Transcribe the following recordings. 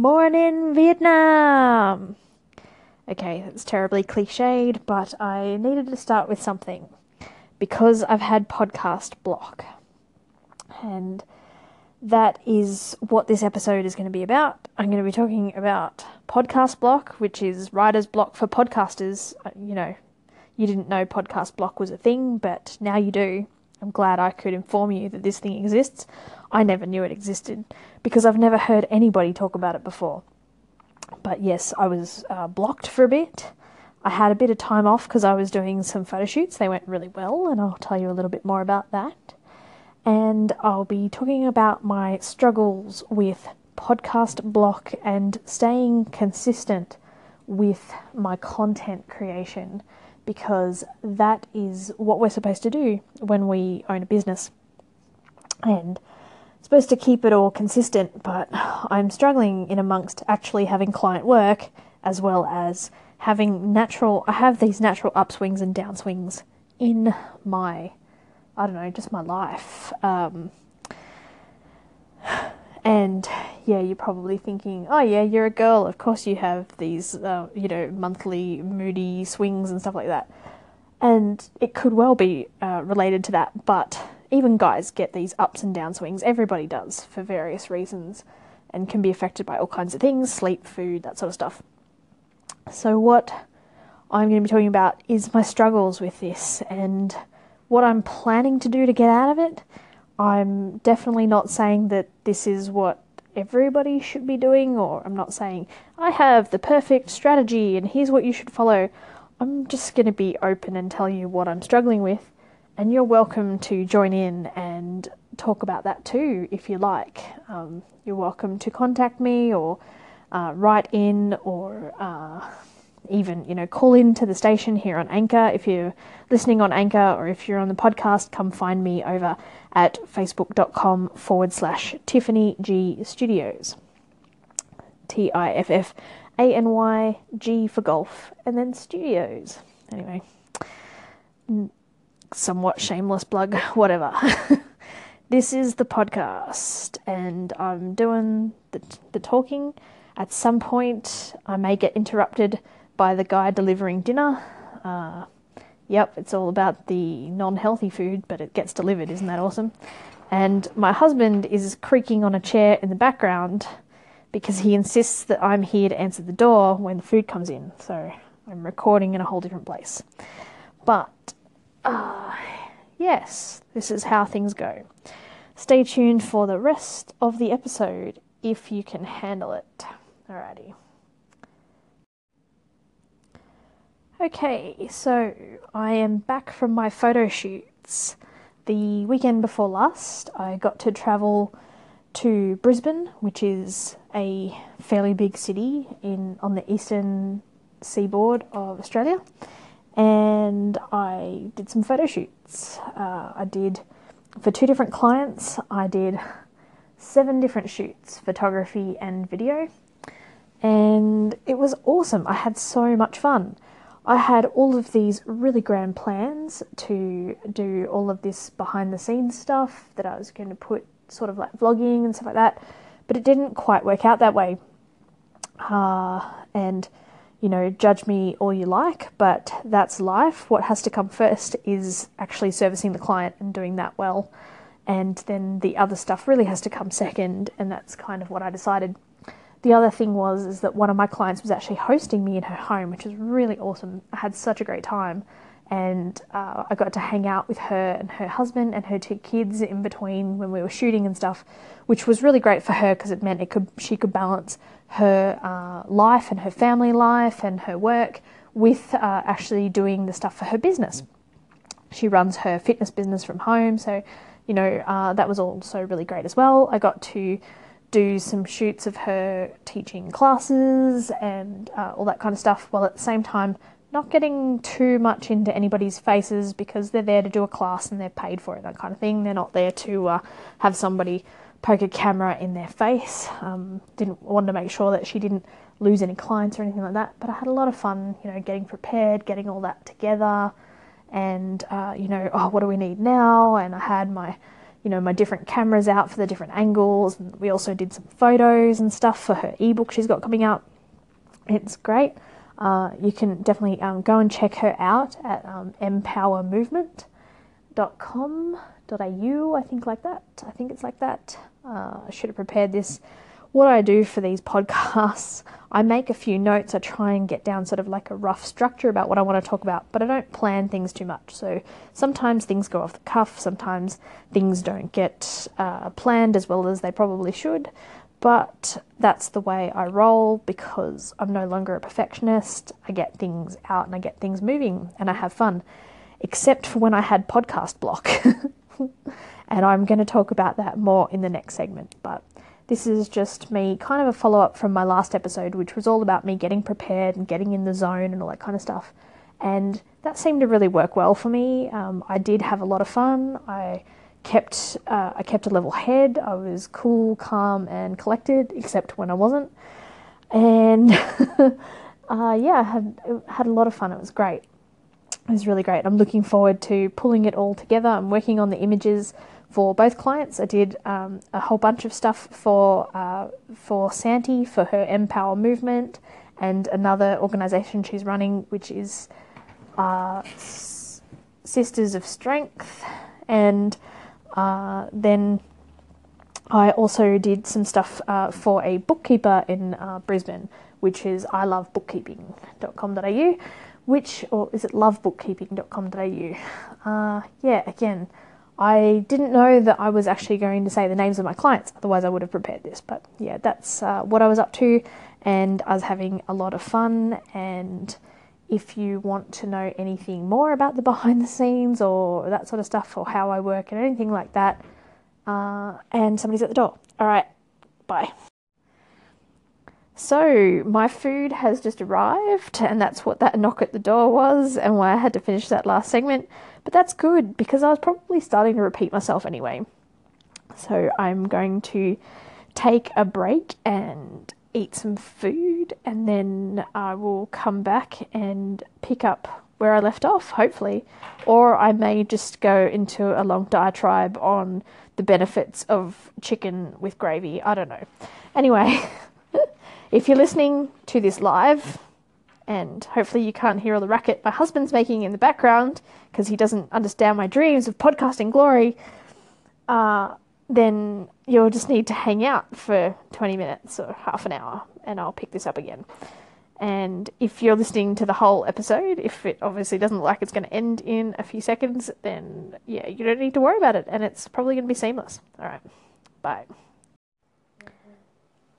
morning, Vietnam! Okay, that's terribly cliched, but I needed to start with something because I've had podcast block. And that is what this episode is going to be about. I'm going to be talking about podcast block, which is writer's block for podcasters. Uh, you know, you didn't know podcast block was a thing, but now you do. I'm glad I could inform you that this thing exists. I never knew it existed because I've never heard anybody talk about it before. But yes, I was uh, blocked for a bit. I had a bit of time off because I was doing some photo shoots. They went really well, and I'll tell you a little bit more about that. And I'll be talking about my struggles with podcast block and staying consistent with my content creation because that is what we're supposed to do when we own a business. And supposed to keep it all consistent, but I'm struggling in amongst actually having client work as well as having natural I have these natural upswings and downswings in my I don't know, just my life. Um, and yeah, you're probably thinking, oh yeah, you're a girl. Of course, you have these, uh, you know, monthly moody swings and stuff like that. And it could well be uh, related to that, but even guys get these ups and down swings. Everybody does for various reasons, and can be affected by all kinds of things, sleep, food, that sort of stuff. So what I'm going to be talking about is my struggles with this and what I'm planning to do to get out of it. I'm definitely not saying that this is what everybody should be doing, or I'm not saying I have the perfect strategy and here's what you should follow. I'm just going to be open and tell you what I'm struggling with, and you're welcome to join in and talk about that too if you like. Um, you're welcome to contact me or uh, write in or uh, even you know call in to the station here on Anchor if you're listening on Anchor or if you're on the podcast. Come find me over at facebook.com forward slash Tiffany G Studios. T I F F A N Y G for golf and then studios. Anyway, somewhat shameless plug, whatever. this is the podcast, and I'm doing the, the talking. At some point, I may get interrupted by the guy delivering dinner. Uh, Yep, it's all about the non healthy food, but it gets delivered. Isn't that awesome? And my husband is creaking on a chair in the background because he insists that I'm here to answer the door when the food comes in. So I'm recording in a whole different place. But, uh, yes, this is how things go. Stay tuned for the rest of the episode if you can handle it. Alrighty. Okay, so I am back from my photo shoots. The weekend before last, I got to travel to Brisbane, which is a fairly big city in on the eastern seaboard of Australia, and I did some photo shoots. Uh, I did for two different clients. I did seven different shoots, photography and video, and it was awesome. I had so much fun. I had all of these really grand plans to do all of this behind the scenes stuff that I was going to put sort of like vlogging and stuff like that, but it didn't quite work out that way. Uh, and you know, judge me all you like, but that's life. What has to come first is actually servicing the client and doing that well. And then the other stuff really has to come second, and that's kind of what I decided the other thing was is that one of my clients was actually hosting me in her home, which was really awesome. I had such a great time, and uh, I got to hang out with her and her husband and her two kids in between when we were shooting and stuff, which was really great for her because it meant it could she could balance her uh, life and her family life and her work with uh, actually doing the stuff for her business. She runs her fitness business from home, so you know uh, that was also really great as well. I got to do some shoots of her teaching classes and uh, all that kind of stuff, while at the same time not getting too much into anybody's faces because they're there to do a class and they're paid for it, that kind of thing. They're not there to uh, have somebody poke a camera in their face. Um, didn't want to make sure that she didn't lose any clients or anything like that. But I had a lot of fun, you know, getting prepared, getting all that together, and uh, you know, oh, what do we need now? And I had my you know, my different cameras out for the different angles. We also did some photos and stuff for her ebook she's got coming out. It's great. Uh, you can definitely um, go and check her out at um, empowermovement.com.au, I think like that. I think it's like that. Uh, I should have prepared this. What I do for these podcasts, I make a few notes. I try and get down sort of like a rough structure about what I want to talk about, but I don't plan things too much. So sometimes things go off the cuff, sometimes things don't get uh, planned as well as they probably should but that's the way I roll because I'm no longer a perfectionist. I get things out and I get things moving and I have fun, except for when I had podcast block. and I'm going to talk about that more in the next segment. But this is just me, kind of a follow up from my last episode, which was all about me getting prepared and getting in the zone and all that kind of stuff. And that seemed to really work well for me. Um, I did have a lot of fun. I kept uh, I kept a level head. I was cool, calm, and collected, except when I wasn't. And uh, yeah, I had had a lot of fun. It was great. It was really great. I'm looking forward to pulling it all together. I'm working on the images for both clients. I did um, a whole bunch of stuff for uh, for Santi for her Empower movement, and another organisation she's running, which is uh, Sisters of Strength, and uh, then I also did some stuff uh, for a bookkeeper in uh, Brisbane, which is ilovebookkeeping.com.au, which, or is it lovebookkeeping.com.au? Uh, yeah, again, I didn't know that I was actually going to say the names of my clients, otherwise, I would have prepared this. But yeah, that's uh, what I was up to, and I was having a lot of fun and if you want to know anything more about the behind the scenes or that sort of stuff or how I work and anything like that, uh, and somebody's at the door. All right, bye. So, my food has just arrived, and that's what that knock at the door was, and why I had to finish that last segment. But that's good because I was probably starting to repeat myself anyway. So, I'm going to take a break and eat some food and then I will come back and pick up where I left off, hopefully. Or I may just go into a long diatribe on the benefits of chicken with gravy. I don't know. Anyway, if you're listening to this live, and hopefully you can't hear all the racket my husband's making in the background because he doesn't understand my dreams of podcasting glory, uh, then you'll just need to hang out for 20 minutes or half an hour and I'll pick this up again. And if you're listening to the whole episode, if it obviously doesn't look like it's going to end in a few seconds, then yeah, you don't need to worry about it and it's probably going to be seamless. All right, bye.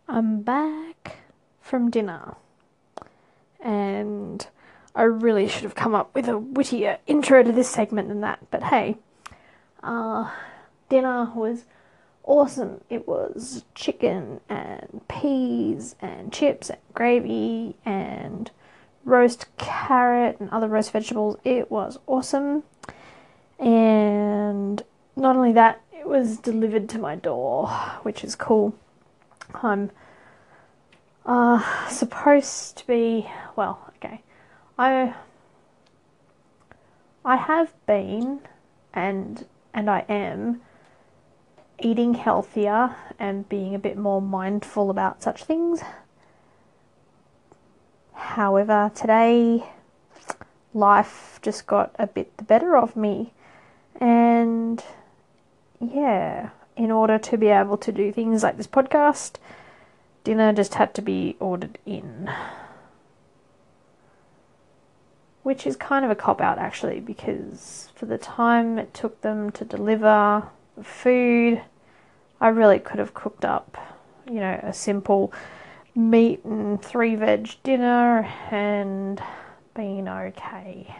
I'm back from dinner and I really should have come up with a wittier intro to this segment than that, but hey, uh, dinner was awesome. It was chicken and peas and chips and gravy and roast carrot and other roast vegetables. It was awesome. And not only that, it was delivered to my door, which is cool. I'm uh, supposed to be, well, okay. I I have been and and I am eating healthier and being a bit more mindful about such things. However, today life just got a bit the better of me, and yeah, in order to be able to do things like this podcast, dinner just had to be ordered in. Which is kind of a cop out actually, because for the time it took them to deliver the food, I really could have cooked up, you know, a simple meat and three veg dinner and been okay.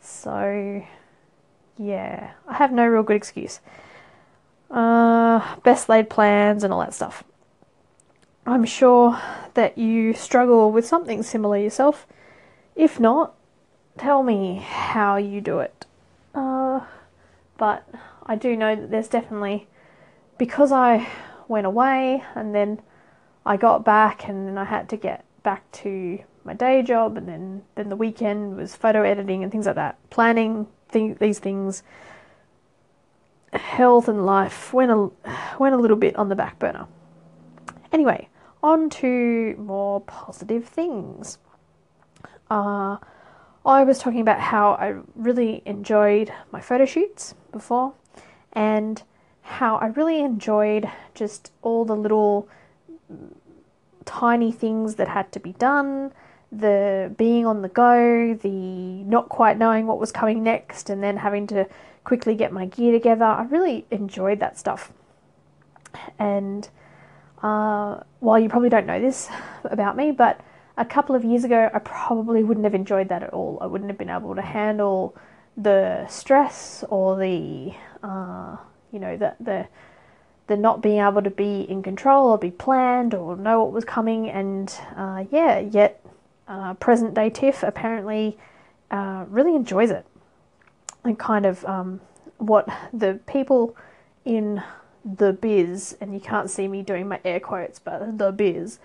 So, yeah, I have no real good excuse. Uh, best laid plans and all that stuff. I'm sure that you struggle with something similar yourself. If not, tell me how you do it. Uh, but I do know that there's definitely because I went away and then I got back and then I had to get back to my day job and then then the weekend was photo editing and things like that planning th- these things health and life went a, went a little bit on the back burner. Anyway, on to more positive things. Uh, I was talking about how I really enjoyed my photo shoots before and how I really enjoyed just all the little tiny things that had to be done, the being on the go, the not quite knowing what was coming next, and then having to quickly get my gear together. I really enjoyed that stuff. And uh, while you probably don't know this about me, but a couple of years ago, I probably wouldn't have enjoyed that at all. I wouldn't have been able to handle the stress or the, uh, you know, the the the not being able to be in control or be planned or know what was coming. And uh, yeah, yet uh, present day Tiff apparently uh, really enjoys it. And kind of um, what the people in the biz, and you can't see me doing my air quotes, but the biz,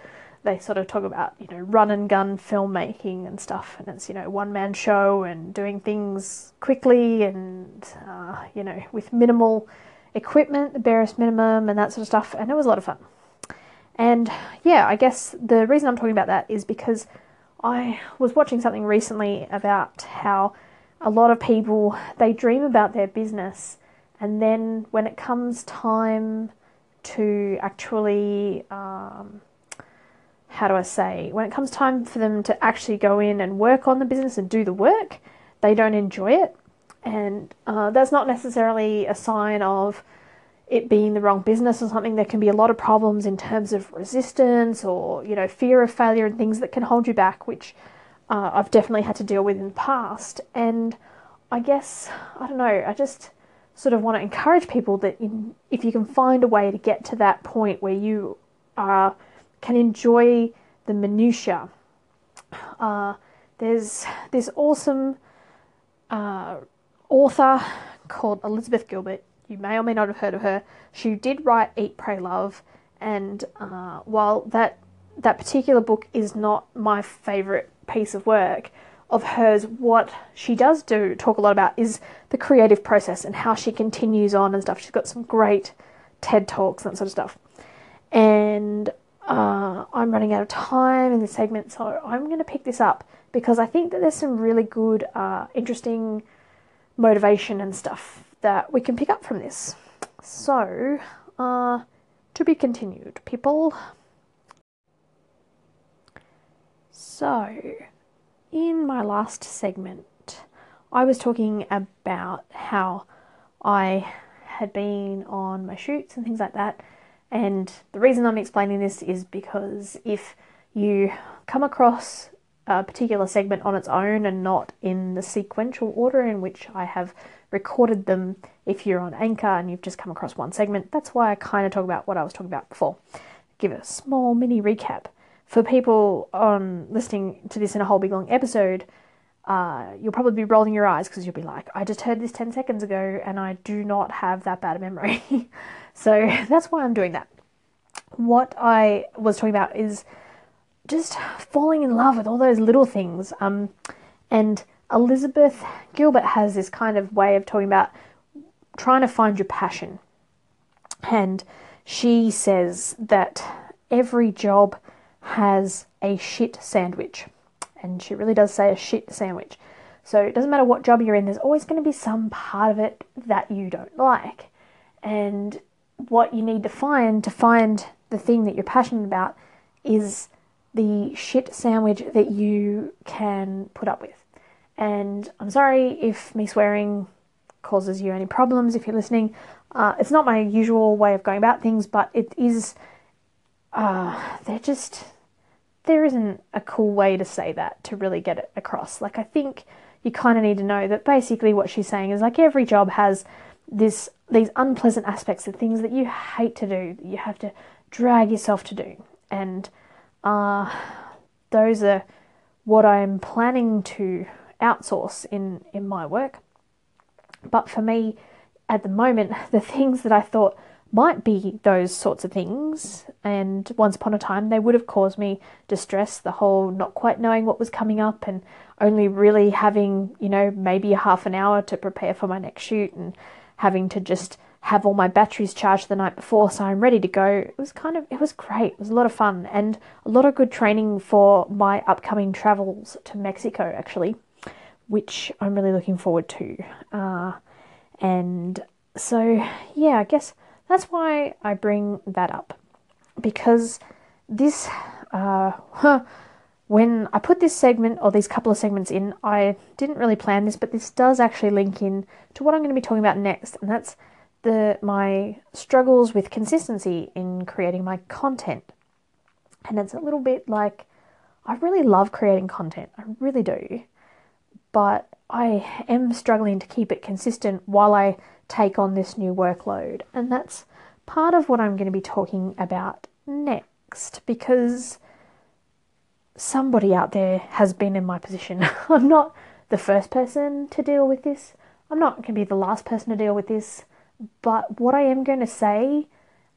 they sort of talk about, you know, run and gun filmmaking and stuff. And it's, you know, one man show and doing things quickly and, uh, you know, with minimal equipment, the barest minimum, and that sort of stuff. And it was a lot of fun. And yeah, I guess the reason I'm talking about that is because I was watching something recently about how a lot of people they dream about their business and then when it comes time to actually um, how do I say when it comes time for them to actually go in and work on the business and do the work they don't enjoy it and uh, that's not necessarily a sign of it being the wrong business or something. There can be a lot of problems in terms of resistance or you know fear of failure and things that can hold you back, which uh, I've definitely had to deal with in the past. And I guess I don't know. I just sort of want to encourage people that in, if you can find a way to get to that point where you uh, can enjoy the minutia. Uh, there's this awesome uh, author called Elizabeth Gilbert. You may or may not have heard of her. She did write Eat, Pray, Love, and uh, while that that particular book is not my favorite piece of work of hers, what she does do talk a lot about is the creative process and how she continues on and stuff. She's got some great TED talks and that sort of stuff. And uh, I'm running out of time in this segment, so I'm going to pick this up because I think that there's some really good, uh, interesting motivation and stuff that we can pick up from this. So, uh, to be continued, people. So, in my last segment, I was talking about how I had been on my shoots and things like that. And the reason I'm explaining this is because if you come across a particular segment on its own and not in the sequential order in which I have recorded them. If you're on Anchor and you've just come across one segment, that's why I kind of talk about what I was talking about before. Give a small mini recap. For people on listening to this in a whole big long episode, uh, you'll probably be rolling your eyes because you'll be like, I just heard this 10 seconds ago and I do not have that bad a memory. so that's why I'm doing that. What I was talking about is just falling in love with all those little things. Um, and Elizabeth Gilbert has this kind of way of talking about trying to find your passion. And she says that every job has a shit sandwich. And she really does say a shit sandwich. So it doesn't matter what job you're in, there's always going to be some part of it that you don't like. And what you need to find to find the thing that you're passionate about is the shit sandwich that you can put up with. And I'm sorry if me swearing causes you any problems if you're listening. Uh, it's not my usual way of going about things, but it is. Uh, they're just. There isn't a cool way to say that to really get it across. Like, I think you kind of need to know that basically what she's saying is like every job has this these unpleasant aspects of things that you hate to do, that you have to drag yourself to do. And uh, those are what I'm planning to outsource in, in my work. But for me, at the moment, the things that I thought might be those sorts of things, and once upon a time they would have caused me distress, the whole not quite knowing what was coming up and only really having, you know, maybe half an hour to prepare for my next shoot and having to just have all my batteries charged the night before so I'm ready to go. It was kind of it was great. It was a lot of fun and a lot of good training for my upcoming travels to Mexico actually, which I'm really looking forward to. Uh, and so yeah, I guess that's why I bring that up because this uh, when I put this segment or these couple of segments in, I didn't really plan this, but this does actually link in to what I'm going to be talking about next, and that's the my struggles with consistency in creating my content. And it's a little bit like I really love creating content. I really do. But I am struggling to keep it consistent while I take on this new workload. And that's part of what I'm going to be talking about next because somebody out there has been in my position. I'm not the first person to deal with this. I'm not going to be the last person to deal with this. But what I am going to say,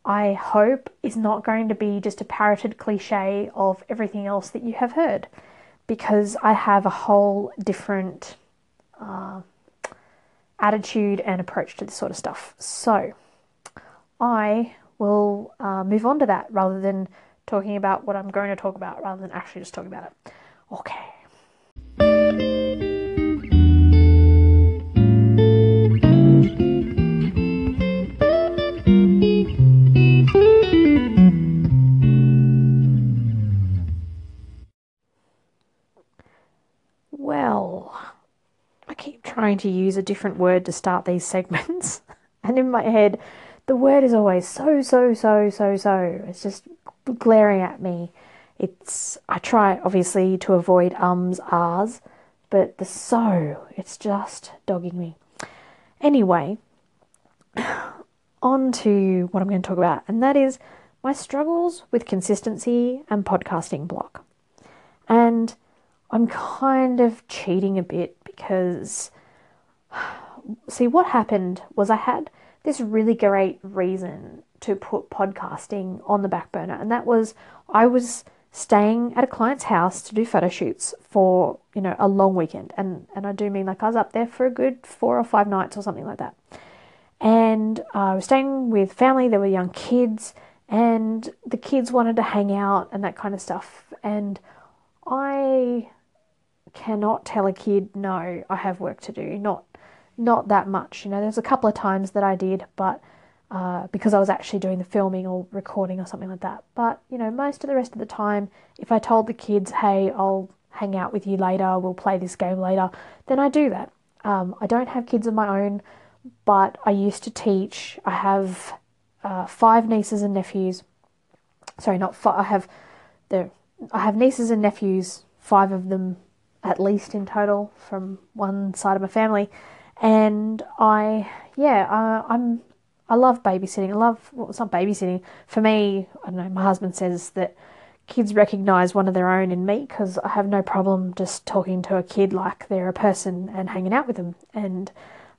I hope, is not going to be just a parroted cliche of everything else that you have heard, because I have a whole different uh, attitude and approach to this sort of stuff. So I will uh, move on to that rather than talking about what I'm going to talk about rather than actually just talking about it. Okay. Trying to use a different word to start these segments. and in my head, the word is always so, so, so, so, so. It's just glaring at me. It's, I try obviously to avoid ums, ahs, but the so, it's just dogging me. Anyway, on to what I'm going to talk about, and that is my struggles with consistency and podcasting block. And I'm kind of cheating a bit because see, what happened was I had this really great reason to put podcasting on the back burner, and that was I was staying at a client's house to do photo shoots for you know a long weekend, and and I do mean like I was up there for a good four or five nights or something like that, and I was staying with family. There were young kids, and the kids wanted to hang out and that kind of stuff, and I cannot tell a kid no, I have work to do. Not not that much. You know, there's a couple of times that I did, but uh, because I was actually doing the filming or recording or something like that. But you know, most of the rest of the time, if I told the kids, "Hey, I'll hang out with you later. We'll play this game later," then I do that. Um, I don't have kids of my own, but I used to teach. I have uh, five nieces and nephews. Sorry, not five. I have the I have nieces and nephews. Five of them, at least in total, from one side of my family and I yeah I, I'm I love babysitting. I love well, it's not babysitting for me. I don't know. My husband says that kids recognize one of their own in me because I have no problem just talking to a kid like they're a person and hanging out with them and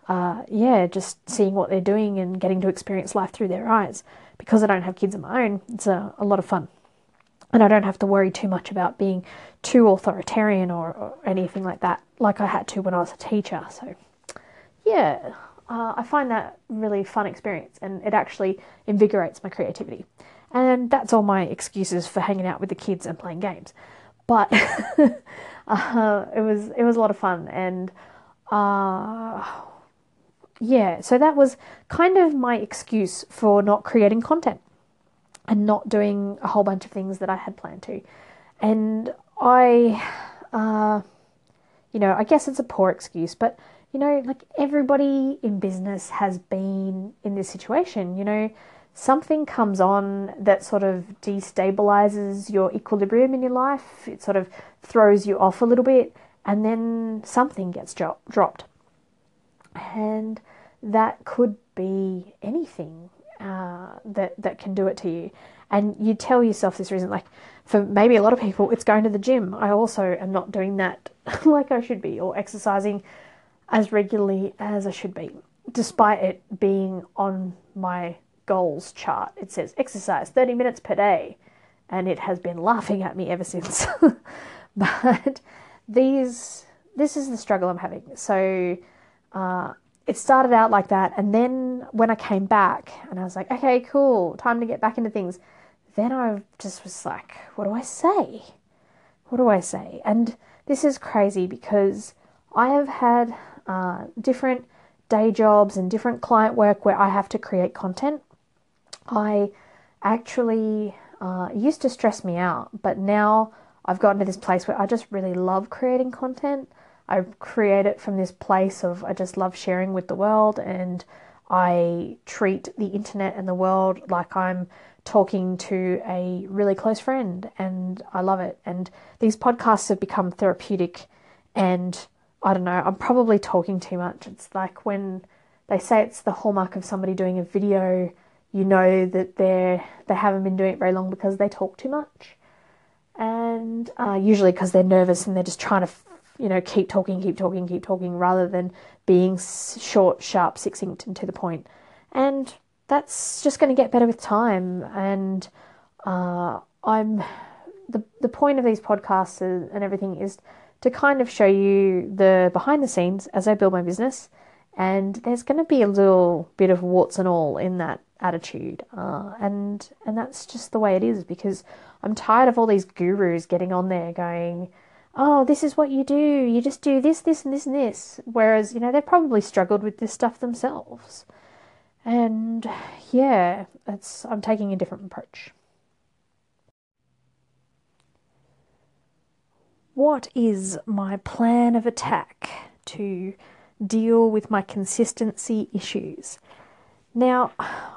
uh, yeah, just seeing what they're doing and getting to experience life through their eyes. Because I don't have kids of my own, it's a, a lot of fun. And I don't have to worry too much about being too authoritarian or, or anything like that, like I had to when I was a teacher. So yeah, uh, I find that really fun experience and it actually invigorates my creativity. And that's all my excuses for hanging out with the kids and playing games. But uh, it was it was a lot of fun and uh, yeah, so that was kind of my excuse for not creating content and not doing a whole bunch of things that I had planned to. And I, uh, you know, I guess it's a poor excuse, but you know, like everybody in business has been in this situation. You know, something comes on that sort of destabilizes your equilibrium in your life, it sort of throws you off a little bit, and then something gets dro- dropped. And that could be anything uh, that, that can do it to you. And you tell yourself this reason, like for maybe a lot of people, it's going to the gym. I also am not doing that like I should be, or exercising as regularly as I should be, despite it being on my goals chart. It says exercise 30 minutes per day, and it has been laughing at me ever since. but these, this is the struggle I'm having. So, uh, it started out like that. And then when I came back and I was like, okay, cool, time to get back into things, then I just was like, what do I say? What do I say? And this is crazy because I have had uh, different day jobs and different client work where I have to create content. I actually uh, used to stress me out, but now I've gotten to this place where I just really love creating content. I create it from this place of I just love sharing with the world and I treat the internet and the world like I'm talking to a really close friend and I love it. And these podcasts have become therapeutic and I don't know, I'm probably talking too much. It's like when they say it's the hallmark of somebody doing a video, you know that they're they haven't been doing it very long because they talk too much. And uh, usually because they're nervous and they're just trying to, you know, keep talking, keep talking, keep talking, rather than being short, sharp, succinct, and to the point. And that's just going to get better with time. And uh, I'm the the point of these podcasts and everything is to kind of show you the behind the scenes as I build my business. And there's going to be a little bit of warts and all in that attitude, uh, and and that's just the way it is because I'm tired of all these gurus getting on there going, "Oh, this is what you do. You just do this, this, and this, and this." Whereas you know they've probably struggled with this stuff themselves. And yeah, it's I'm taking a different approach. What is my plan of attack to deal with my consistency issues? Now,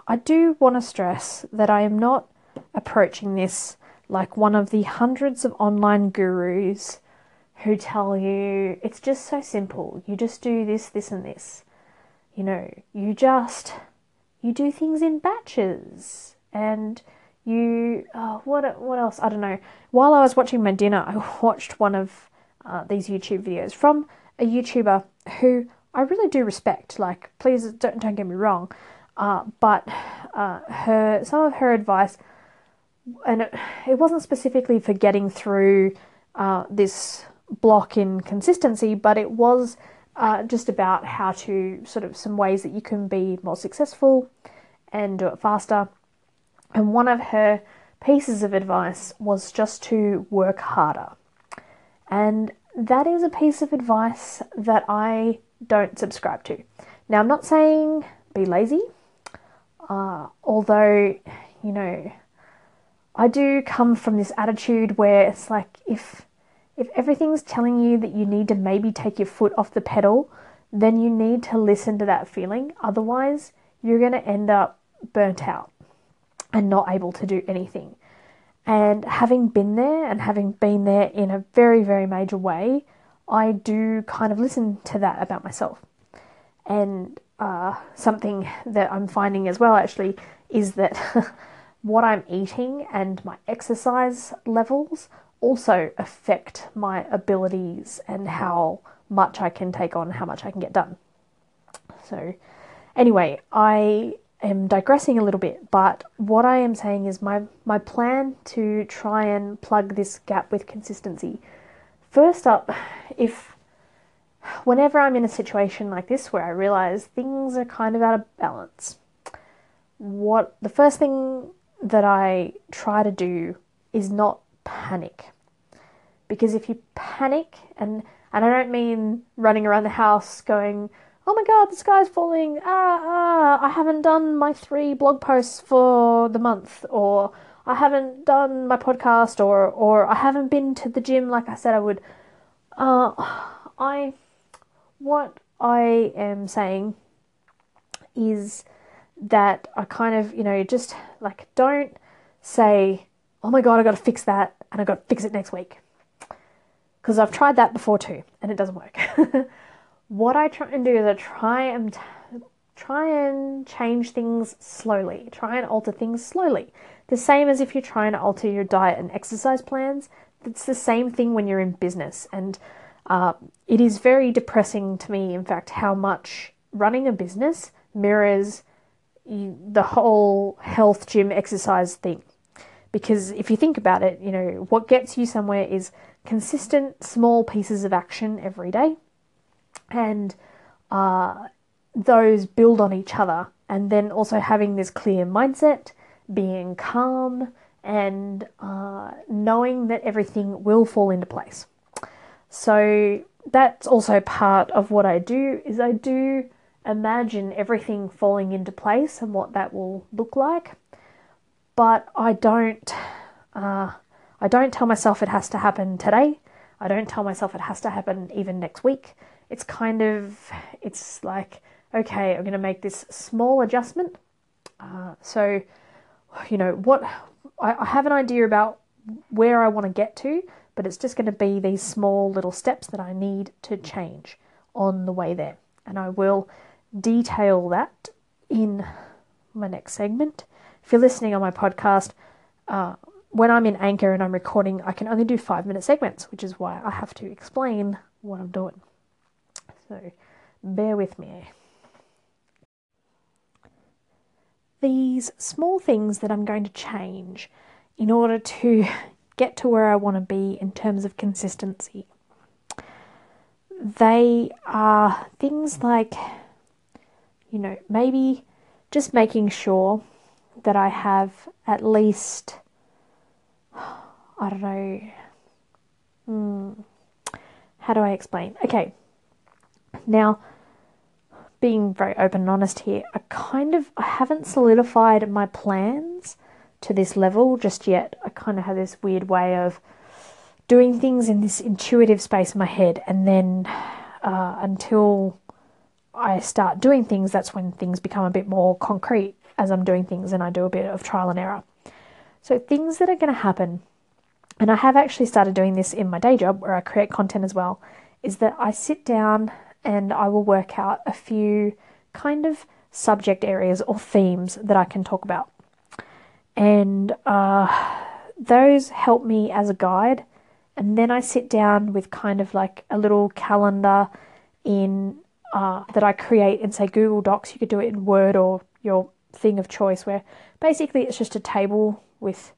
I do want to stress that I am not approaching this like one of the hundreds of online gurus who tell you it's just so simple. You just do this, this, and this. You know, you just you do things in batches and you oh, what what else? I don't know. While i was watching my dinner i watched one of uh, these youtube videos from a youtuber who i really do respect. Like please don't, don't get me wrong. Uh, but uh, her some of her advice and it, it wasn't specifically for getting through uh, this block in consistency but it was uh, just about how to sort of some ways that you can be more successful and do it faster. And one of her pieces of advice was just to work harder. And that is a piece of advice that I don't subscribe to. Now, I'm not saying be lazy, uh, although, you know, I do come from this attitude where it's like if if everything's telling you that you need to maybe take your foot off the pedal, then you need to listen to that feeling. Otherwise, you're going to end up burnt out and not able to do anything. And having been there and having been there in a very, very major way, I do kind of listen to that about myself. And uh, something that I'm finding as well actually is that what I'm eating and my exercise levels also affect my abilities and how much I can take on, how much I can get done. So, anyway, I am digressing a little bit, but what I am saying is my, my plan to try and plug this gap with consistency. First up, if whenever I'm in a situation like this where I realize things are kind of out of balance, what the first thing that I try to do is not panic. Because if you panic, and, and I don't mean running around the house going, oh my god, the sky's falling. Ah, ah, I haven't done my three blog posts for the month, or I haven't done my podcast, or or I haven't been to the gym like I said I would. Uh, I, what I am saying is that I kind of, you know, just like don't say, oh my god, I got to fix that, and I got to fix it next week. Because I've tried that before too, and it doesn't work. what I try and do is I try and t- try and change things slowly. Try and alter things slowly. The same as if you're trying to alter your diet and exercise plans. It's the same thing when you're in business, and uh, it is very depressing to me, in fact, how much running a business mirrors the whole health gym exercise thing. Because if you think about it, you know, what gets you somewhere is consistent small pieces of action every day and uh, those build on each other, and then also having this clear mindset, being calm, and uh, knowing that everything will fall into place. So that's also part of what I do is I do imagine everything falling into place and what that will look like, but I don't. Uh, I don't tell myself it has to happen today. I don't tell myself it has to happen even next week. It's kind of, it's like, okay, I'm going to make this small adjustment. Uh, so, you know, what I, I have an idea about where I want to get to, but it's just going to be these small little steps that I need to change on the way there. And I will detail that in my next segment. If you're listening on my podcast, uh, when I'm in Anchor and I'm recording, I can only do five minute segments, which is why I have to explain what I'm doing. So bear with me. These small things that I'm going to change in order to get to where I want to be in terms of consistency. They are things like, you know, maybe just making sure that I have at least I don't know. Hmm. How do I explain? Okay. Now, being very open and honest here, I kind of I haven't solidified my plans to this level just yet. I kind of have this weird way of doing things in this intuitive space in my head, and then uh, until I start doing things, that's when things become a bit more concrete as I'm doing things, and I do a bit of trial and error. So, things that are going to happen and I have actually started doing this in my day job where I create content as well, is that I sit down and I will work out a few kind of subject areas or themes that I can talk about. And uh, those help me as a guide. And then I sit down with kind of like a little calendar in uh, that I create in say Google Docs. You could do it in Word or your thing of choice, where basically it's just a table with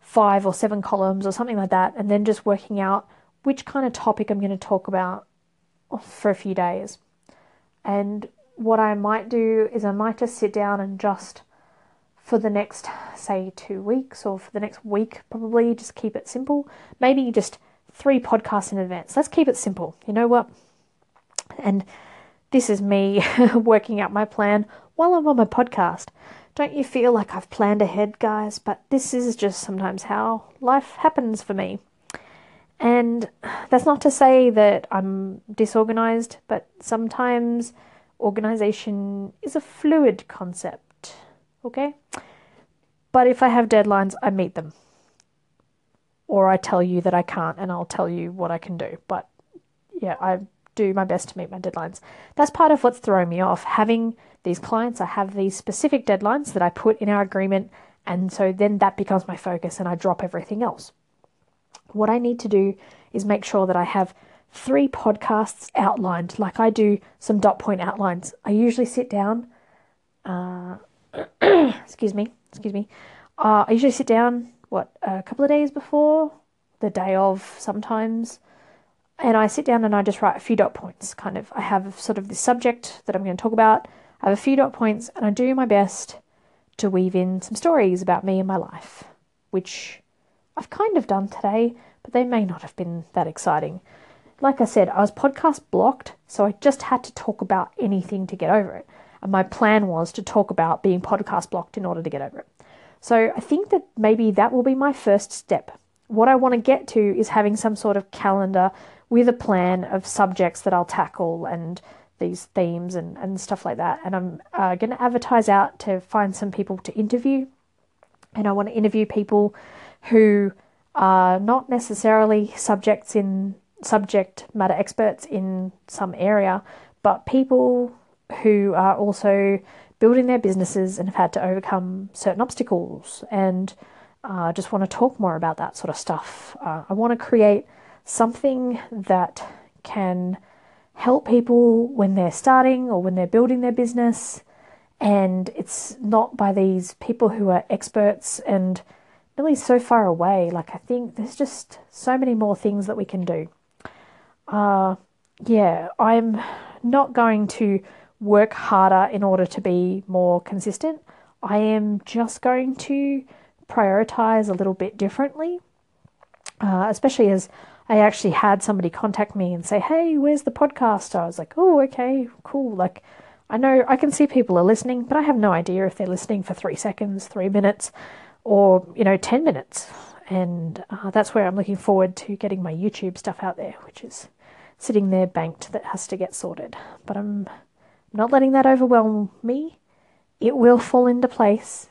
five or seven columns or something like that, and then just working out which kind of topic I'm going to talk about for a few days. And what I might do is I might just sit down and just for the next, say, two weeks or for the next week, probably just keep it simple. Maybe just three podcasts in advance. Let's keep it simple. You know what? And this is me working out my plan while I'm on my podcast. Don't you feel like I've planned ahead, guys? But this is just sometimes how life happens for me. And that's not to say that I'm disorganized, but sometimes organization is a fluid concept, okay? But if I have deadlines, I meet them. Or I tell you that I can't, and I'll tell you what I can do. But yeah, I do my best to meet my deadlines. That's part of what's throwing me off. Having these clients, I have these specific deadlines that I put in our agreement, and so then that becomes my focus and I drop everything else. What I need to do is make sure that I have three podcasts outlined, like I do some dot point outlines. I usually sit down, uh, excuse me, excuse me. Uh, I usually sit down, what, a couple of days before, the day of sometimes, and I sit down and I just write a few dot points. Kind of, I have sort of this subject that I'm going to talk about. I have a few dot points, and I do my best to weave in some stories about me and my life, which I've kind of done today, but they may not have been that exciting. Like I said, I was podcast blocked, so I just had to talk about anything to get over it. And my plan was to talk about being podcast blocked in order to get over it. So I think that maybe that will be my first step. What I want to get to is having some sort of calendar with a plan of subjects that I'll tackle and these themes and, and stuff like that. And I'm uh, going to advertise out to find some people to interview. And I want to interview people who are not necessarily subjects in subject matter experts in some area, but people who are also building their businesses and have had to overcome certain obstacles and uh, just want to talk more about that sort of stuff. Uh, I want to create something that can help people when they're starting or when they're building their business. And it's not by these people who are experts and really so far away. Like, I think there's just so many more things that we can do. Uh, yeah, I'm not going to work harder in order to be more consistent. I am just going to prioritize a little bit differently, uh, especially as I actually had somebody contact me and say, Hey, where's the podcast? I was like, Oh, okay, cool. Like, I know I can see people are listening, but I have no idea if they're listening for three seconds, three minutes, or, you know, 10 minutes. And uh, that's where I'm looking forward to getting my YouTube stuff out there, which is sitting there banked that has to get sorted. But I'm not letting that overwhelm me. It will fall into place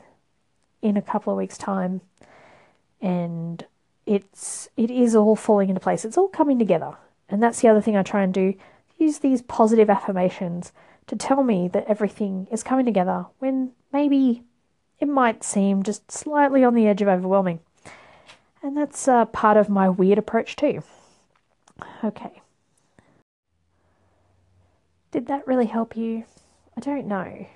in a couple of weeks' time. And it's it is all falling into place. It's all coming together. And that's the other thing I try and do. Use these positive affirmations to tell me that everything is coming together when maybe it might seem just slightly on the edge of overwhelming. And that's uh, part of my weird approach too. Okay. Did that really help you? I don't know.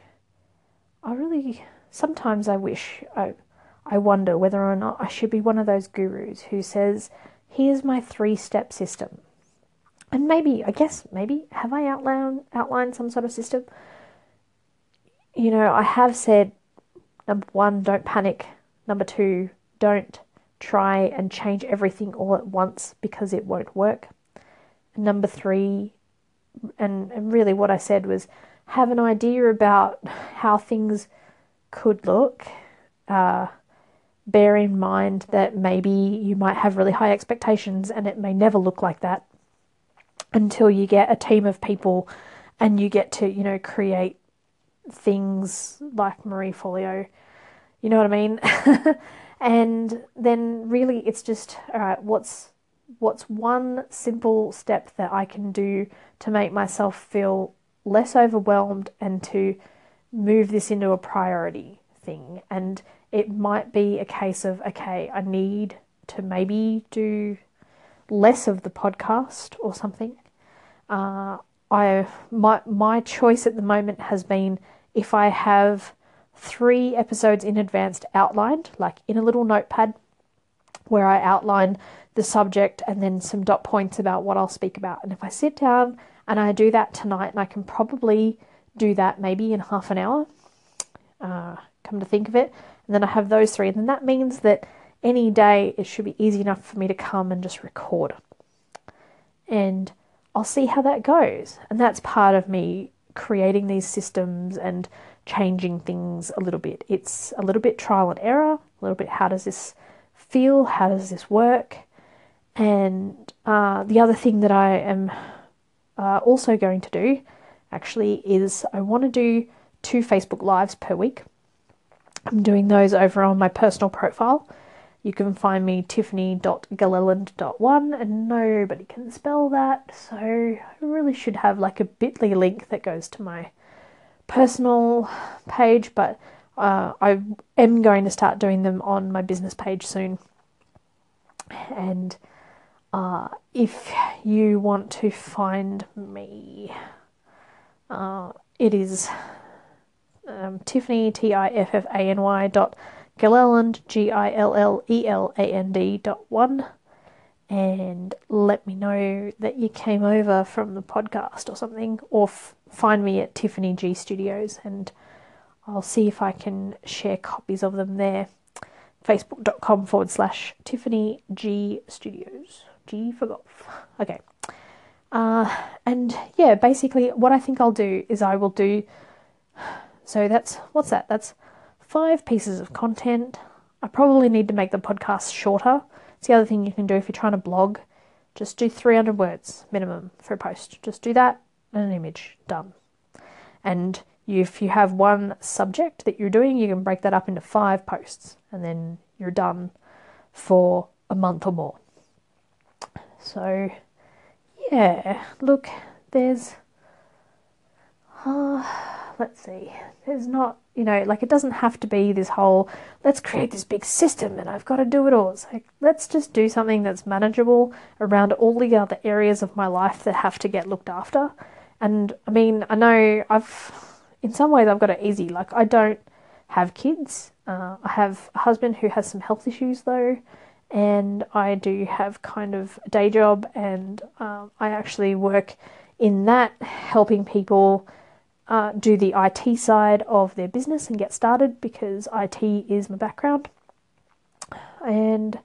I really sometimes I wish I I wonder whether or not I should be one of those gurus who says, "Here's my three-step system." And maybe, I guess, maybe have I outlined outlined some sort of system? You know, I have said number one, don't panic. Number two, don't try and change everything all at once because it won't work. Number three, and, and really what I said was have an idea about how things could look. Uh, bear in mind that maybe you might have really high expectations and it may never look like that until you get a team of people and you get to, you know, create things like Marie Forleo. You know what I mean? and then really it's just all right, what's what's one simple step that I can do to make myself feel less overwhelmed and to move this into a priority thing and it might be a case of okay i need to maybe do less of the podcast or something uh, i my my choice at the moment has been if i have three episodes in advance outlined like in a little notepad where i outline the subject and then some dot points about what i'll speak about and if i sit down and i do that tonight and i can probably do that maybe in half an hour uh, come to think of it. And then I have those three. And then that means that any day it should be easy enough for me to come and just record. And I'll see how that goes. And that's part of me creating these systems and changing things a little bit. It's a little bit trial and error, a little bit how does this feel? How does this work? And uh, the other thing that I am uh, also going to do actually is I want to do two Facebook Lives per week. I'm doing those over on my personal profile. You can find me tiffany.gilleland.one and nobody can spell that, so I really should have like a bit.ly link that goes to my personal page, but uh, I am going to start doing them on my business page soon. And uh, if you want to find me, uh, it is um, Tiffany, T I F F A N Y dot Gilleland, G I L L E L A N D dot one, and let me know that you came over from the podcast or something, or f- find me at Tiffany G Studios and I'll see if I can share copies of them there. Facebook.com forward slash Tiffany G Studios. G for golf. Okay. Uh, and yeah, basically, what I think I'll do is I will do so that's what's that? That's five pieces of content. I probably need to make the podcast shorter. It's the other thing you can do if you're trying to blog. Just do 300 words minimum for a post. Just do that and an image. Done. And if you have one subject that you're doing, you can break that up into five posts and then you're done for a month or more. So, yeah, look, there's. Uh, let's see. There's not, you know, like it doesn't have to be this whole, let's create this big system and I've got to do it all. It's like, let's just do something that's manageable around all the other areas of my life that have to get looked after. And I mean, I know I've, in some ways, I've got it easy. Like, I don't have kids. Uh, I have a husband who has some health issues though, and I do have kind of a day job, and um, I actually work in that helping people uh, do the IT side of their business and get started because IT is my background. And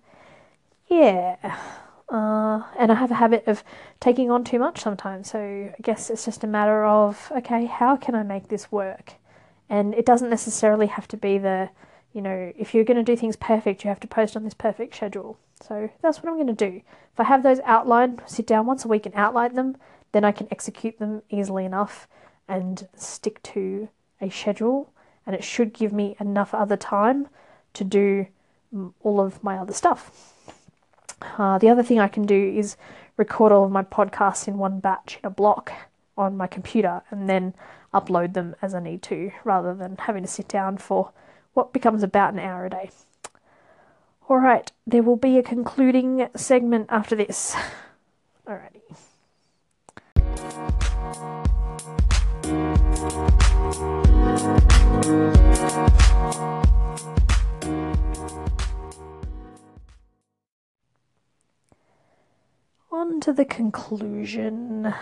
yeah, uh, and I have a habit of taking on too much sometimes. So I guess it's just a matter of okay, how can I make this work? And it doesn't necessarily have to be the, you know, if you're going to do things perfect, you have to post on this perfect schedule. So that's what I'm going to do. If I have those outlined, sit down once a week and outline them, then I can execute them easily enough and stick to a schedule. And it should give me enough other time to do all of my other stuff. Uh, the other thing I can do is record all of my podcasts in one batch in a block on my computer and then upload them as I need to rather than having to sit down for what becomes about an hour a day. Alright, there will be a concluding segment after this. Alrighty. On to the conclusion.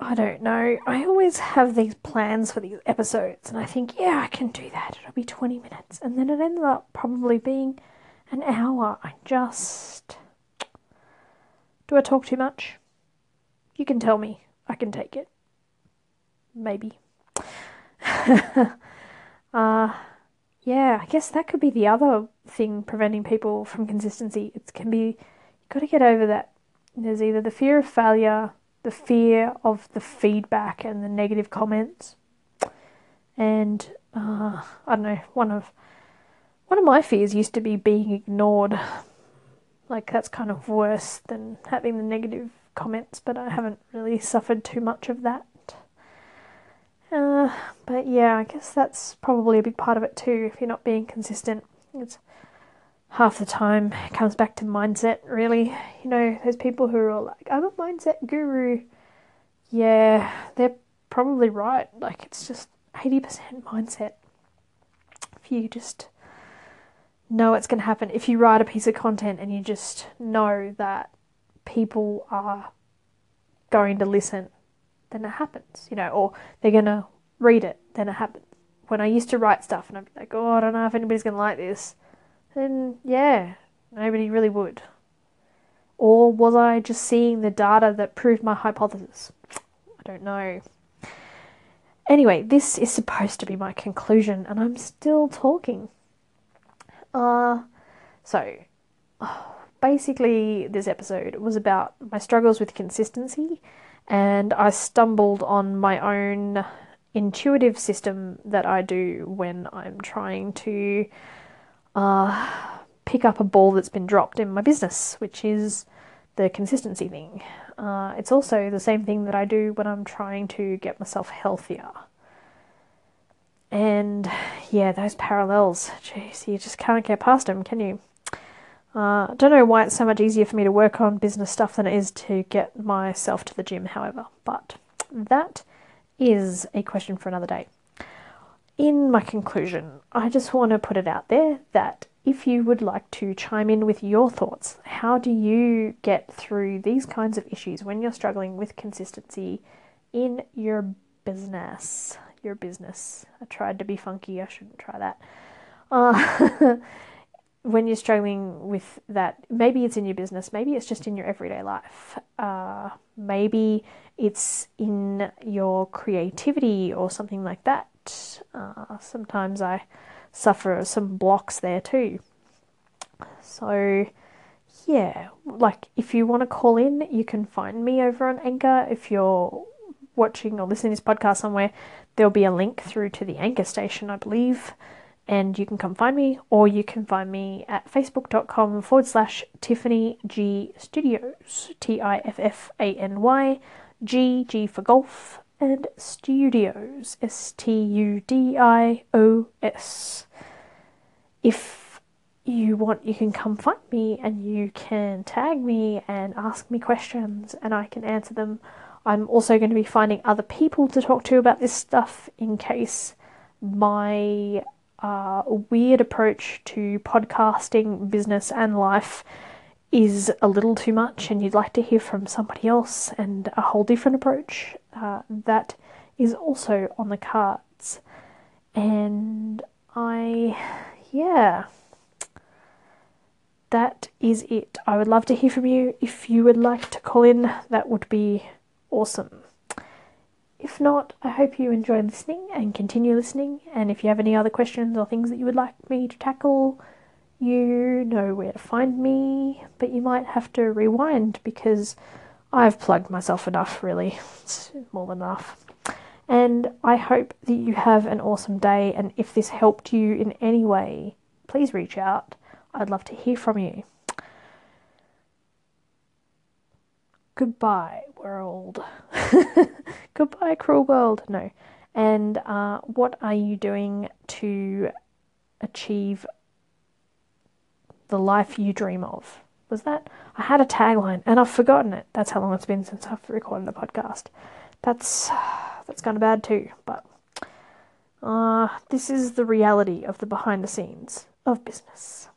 I don't know. I always have these plans for these episodes, and I think, yeah, I can do that. It'll be 20 minutes. And then it ends up probably being an hour. I just. Do I talk too much? You can tell me. I can take it. Maybe. uh, yeah, I guess that could be the other thing preventing people from consistency. It can be, you've got to get over that. There's either the fear of failure the fear of the feedback and the negative comments. And uh, I don't know, one of one of my fears used to be being ignored. Like that's kind of worse than having the negative comments, but I haven't really suffered too much of that. Uh, but yeah, I guess that's probably a big part of it too. If you're not being consistent, it's half the time it comes back to mindset, really. You know, those people who are like, I'm a mindset guru. Yeah, they're probably right. Like, it's just 80% mindset. If you just know it's going to happen, if you write a piece of content and you just know that people are going to listen, then it happens, you know, or they're going to read it, then it happens. When I used to write stuff and I'd be like, oh, I don't know if anybody's going to like this then yeah, nobody really would. Or was I just seeing the data that proved my hypothesis? I don't know. Anyway, this is supposed to be my conclusion, and I'm still talking. Uh, so, basically, this episode was about my struggles with consistency, and I stumbled on my own intuitive system that I do when I'm trying to uh, pick up a ball that's been dropped in my business, which is the consistency thing. Uh, it's also the same thing that I do when I'm trying to get myself healthier. And yeah, those parallels, jeez, you just can't get past them, can you? Uh, I don't know why it's so much easier for me to work on business stuff than it is to get myself to the gym, however, but that is a question for another day in my conclusion, I just want to put it out there that if you would like to chime in with your thoughts, how do you get through these kinds of issues when you're struggling with consistency in your business? Your business. I tried to be funky, I shouldn't try that. Uh, when you're struggling with that, maybe it's in your business, maybe it's just in your everyday life, uh, maybe it's in your creativity or something like that uh, sometimes I suffer some blocks there too. So, yeah, like if you want to call in, you can find me over on Anchor. If you're watching or listening to this podcast somewhere, there'll be a link through to the Anchor station, I believe, and you can come find me, or you can find me at facebook.com forward slash Tiffany G Studios, T I F F A N Y, G, G for golf, and Studios, S T U D I O S. If you want, you can come find me and you can tag me and ask me questions, and I can answer them. I'm also going to be finding other people to talk to about this stuff in case my uh, weird approach to podcasting, business, and life is a little too much and you'd like to hear from somebody else and a whole different approach, uh, that is also on the cards. And I, yeah, that is it. I would love to hear from you. If you would like to call in, that would be awesome. If not, I hope you enjoy listening and continue listening. And if you have any other questions or things that you would like me to tackle, you know where to find me, but you might have to rewind because I've plugged myself enough, really. It's more than enough. And I hope that you have an awesome day. And if this helped you in any way, please reach out. I'd love to hear from you. Goodbye, world. Goodbye, cruel world. No. And uh, what are you doing to achieve the life you dream of? Was that? I had a tagline and I've forgotten it. That's how long it's been since I've recorded a podcast. That's that's kind of bad too. But uh, this is the reality of the behind the scenes of business.